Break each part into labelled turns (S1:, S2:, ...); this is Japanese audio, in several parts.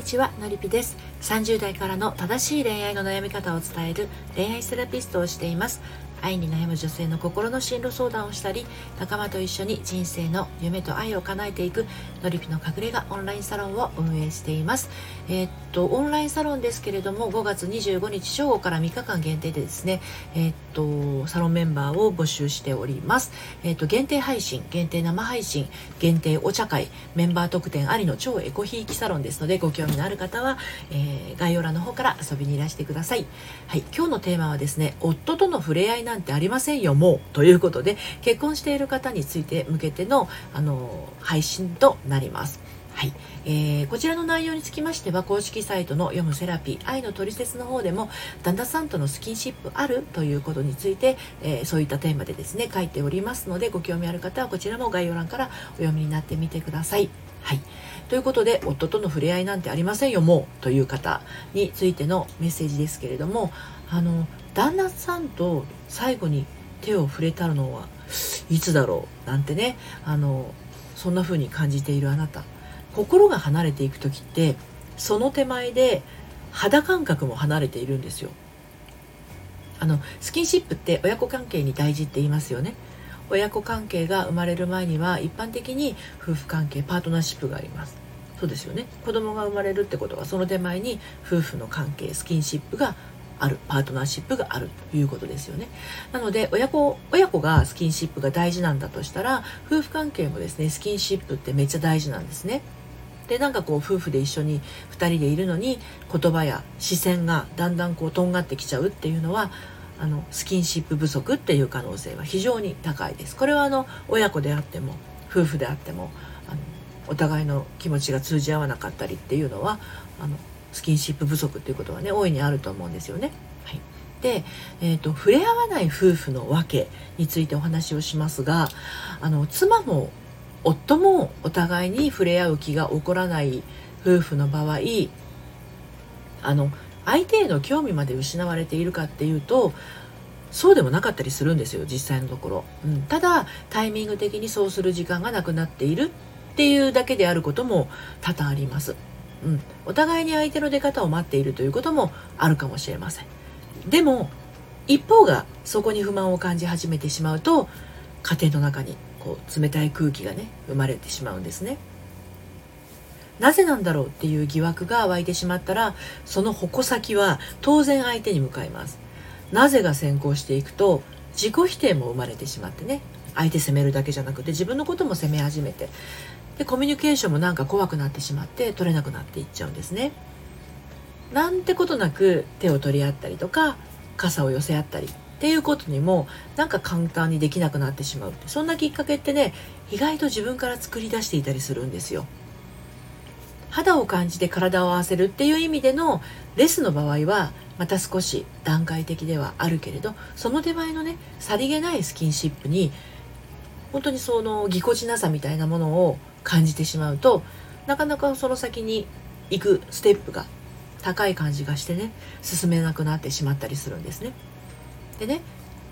S1: にちはのりぴです。30代からの正しい恋愛の悩み方を伝える恋愛セラピストをしています。愛に悩む女性の心の進路相談をしたり仲間と一緒に人生の夢と愛を叶えていくのりぴの隠れ家オンラインサロンを運営しています。えー、っとオンラインサロンですけれども5月25日正午から3日間限定でですねえー、っとサロンメンバーを募集しております。えー、っと限定配信限定生配信限定お茶会メンバー特典ありの超エコひいきサロンですのでご興味のある方は、え概要欄の方から遊びにいらしてください。はい今日のテーマはですね夫との触れ合いなんてありませんよもうということで結婚している方について向けてのあの配信となります。はい、えー、こちらの内容につきましては公式サイトの読むセラピー愛のトリセツの方でも旦那さんとのスキンシップあるということについて、えー、そういったテーマでですね書いておりますのでご興味ある方はこちらも概要欄からお読みになってみてください。はい、ということで夫との触れ合いなんてありませんよもうという方についてのメッセージですけれどもあの旦那さんと最後に手を触れたのはいつだろうなんてねあのそんな風に感じているあなた。心が離れていく時ってその手前で肌感覚も離れているんですよ。あのスキンシップって親子関係に大事って言いますよね。親子関係が生まれる前には一般的に夫婦関係パートナーシップがあります。そうですよね。子供が生まれるってことはその手前に夫婦の関係スキンシップがあるパートナーシップがあるということですよね。なので親子親子がスキンシップが大事なんだとしたら夫婦関係もですねスキンシップってめっちゃ大事なんですね。でなんかこう夫婦で一緒に2人でいるのに言葉や視線がだんだんこうとんがってきちゃうっていうのはあのスキンシップ不足っていう可能性は非常に高いです。これはあの親子であっても夫婦であってもあのお互いの気持ちが通じ合わなかったりっていうのはあのスキンシップ不足っていうことはね大いにあると思うんですよね。はい、で、えーと、触れ合わない夫婦の訳についてお話をしますがあの妻も夫もお互いに触れ合う気が起こらない夫婦の場合あの相手への興味まで失われているかっていうとそうでもなかったりするんですよ実際のところ、うん、ただタイミング的にそうする時間がなくなっているっていうだけであることも多々あります。うん、お互いに相手の出方を待っているということもあるかもしれません。でも一方がそこに不満を感じ始めてしまうと家庭の中にこう冷たい空気がね生まれてしまうんですね。なぜなんだろうっていう疑惑が湧いてしまったらその矛先は当然相手に向かいます。なぜが先行していくと自己否定も生まれてしまってね相手責めるだけじゃなくて自分のことも責め始めてでコミュニケーションもなんか怖くなってしまって取れなくなっていっちゃうんですね。なんてことなく手を取り合ったりとか傘を寄せ合ったりっていうことにもなんか簡単にできなくなってしまうそんなきっかけってね意外と自分から作り出していたりするんですよ。肌を感じて体を合わせるっていう意味でのレスの場合はまた少し段階的ではあるけれどその手前のねさりげないスキンシップに本当にそのぎこちなさみたいなものを感じてしまうとなかなかその先に行くステップが高い感じがしてね進めなくなってしまったりするんですね。でね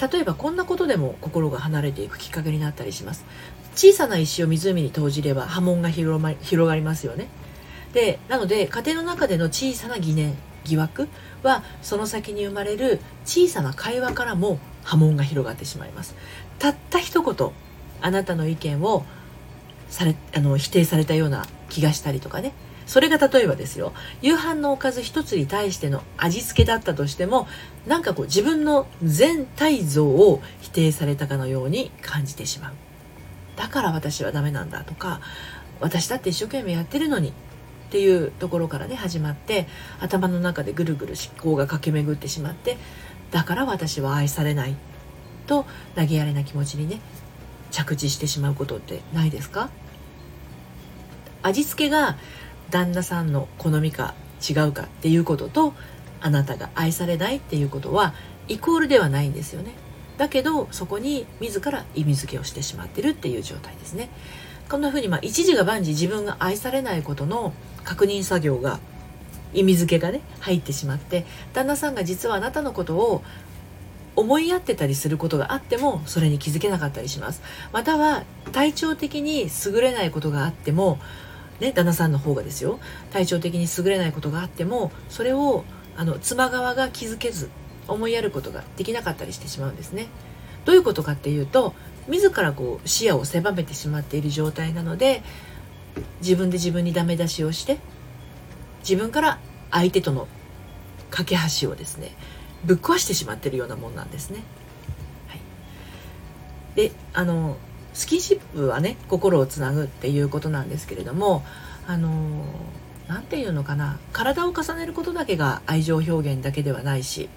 S1: 例えばこんなことでも心が離れていくきっかけになったりします。小さな石を湖に投じれば波紋が広ま広がりますよね。でなので家庭の中での小さな疑念疑惑はその先に生まれる小さな会話からも波紋が広がってしまいます。たった一言あなたの意見をされあの否定されたような気がしたりとかね。それが例えばですよ。夕飯のおかず一つに対しての味付けだったとしてもなんかこう自分の全体像を否定されたかのように感じてしまう。だから私はダメなんだとか私だって一生懸命やってるのにっていうところからね始まって頭の中でぐるぐる思考が駆け巡ってしまってだから私は愛されないと投げやりな気持ちにね着地してしまうことってないですか？味付けが旦那さんの好みか違うかっていうこととあなたが愛されないっていうことはイコールではないんですよね。だけどそこに自ら意味付けをしてしまってるっていう状態ですね。こんな風にまあ一時が万事自分が愛されないことの確認作業が意味付けがね入ってしまって旦那さんが実はあなたのことを思い合ってたりすることがあってもそれに気づけなかったりしますまたは体調的に優れないことがあってもね、旦那さんの方がですよ体調的に優れないことがあってもそれをあの妻側が気づけず思いやることができなかったりしてしまうんですね。どういうことかっていうと自らこう視野を狭めてしまっている状態なので自分で自分にダメ出しをして自分から相手との架け橋をですねぶっ壊してしまってるようなもんなんですね。はい、であのスキンシップはね心をつなぐっていうことなんですけれどもあの何て言うのかな体を重ねることだけが愛情表現だけではないし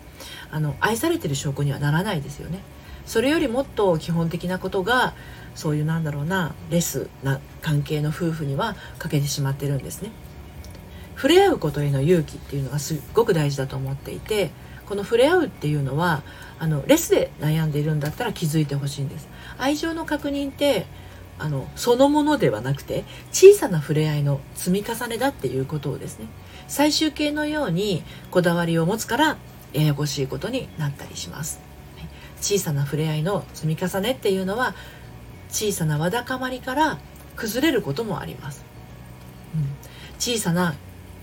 S1: あの愛されてる証拠にはならないですよね。それよりもっと基本的なことがそういうなんだろうなレスな関係の夫婦には欠けてしまってるんですね。触れ合うことへの勇気っていうのがすっごく大事だと思っていてこの触れ合うっていうのはあのレスで悩んでいるんだったら気づいてほしいんです。愛情の確認ってあのそのものではなくて小さな触れ合いの積み重ねだっていうことをですね最終形のようにこだわりを持つからややこしいことになったりします。小さな触れ合いの積み重ねっていうのは小さなわだかまりから崩れることもあります、うん、小さな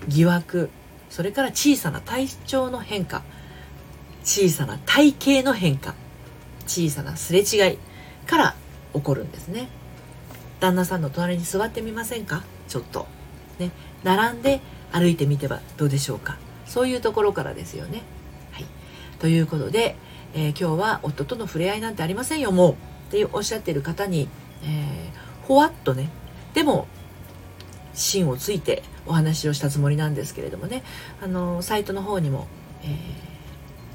S1: 疑惑それから小さな体調の変化小さな体型の変化小さなすれ違いから起こるんですね。旦那さんの隣に座ってみませんか？ちょっと。ね。並んで歩いてみてはどうでしょうか？そういうところからですよね。はい。ということで、えー、今日は夫との触れ合いなんてありませんよもうっておっしゃってる方に、えー、ほわっとね。でも芯をついてお話をしたつもりなんですけれどもね。あのサイトの方にも、えー、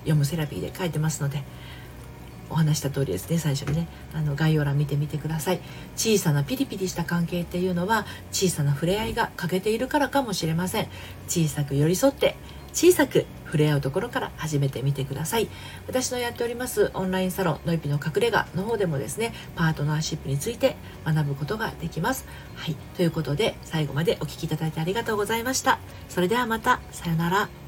S1: 読むセラピーで書いてますのでお話した通りですね最初にね。あの概要欄見てみてください。小さなピリピリした関係っていうのは小さな触れ合いが欠けているからかもしれません。小さく寄り添って小さく触れ合うところから始めてみてください。私のやっておりますオンラインサロンのいぴの隠れ家の方でもですねパートナーシップについて学ぶことができます。はい。ということで最後までお聴きいただいてありがとうございました。それではまた。さようなら。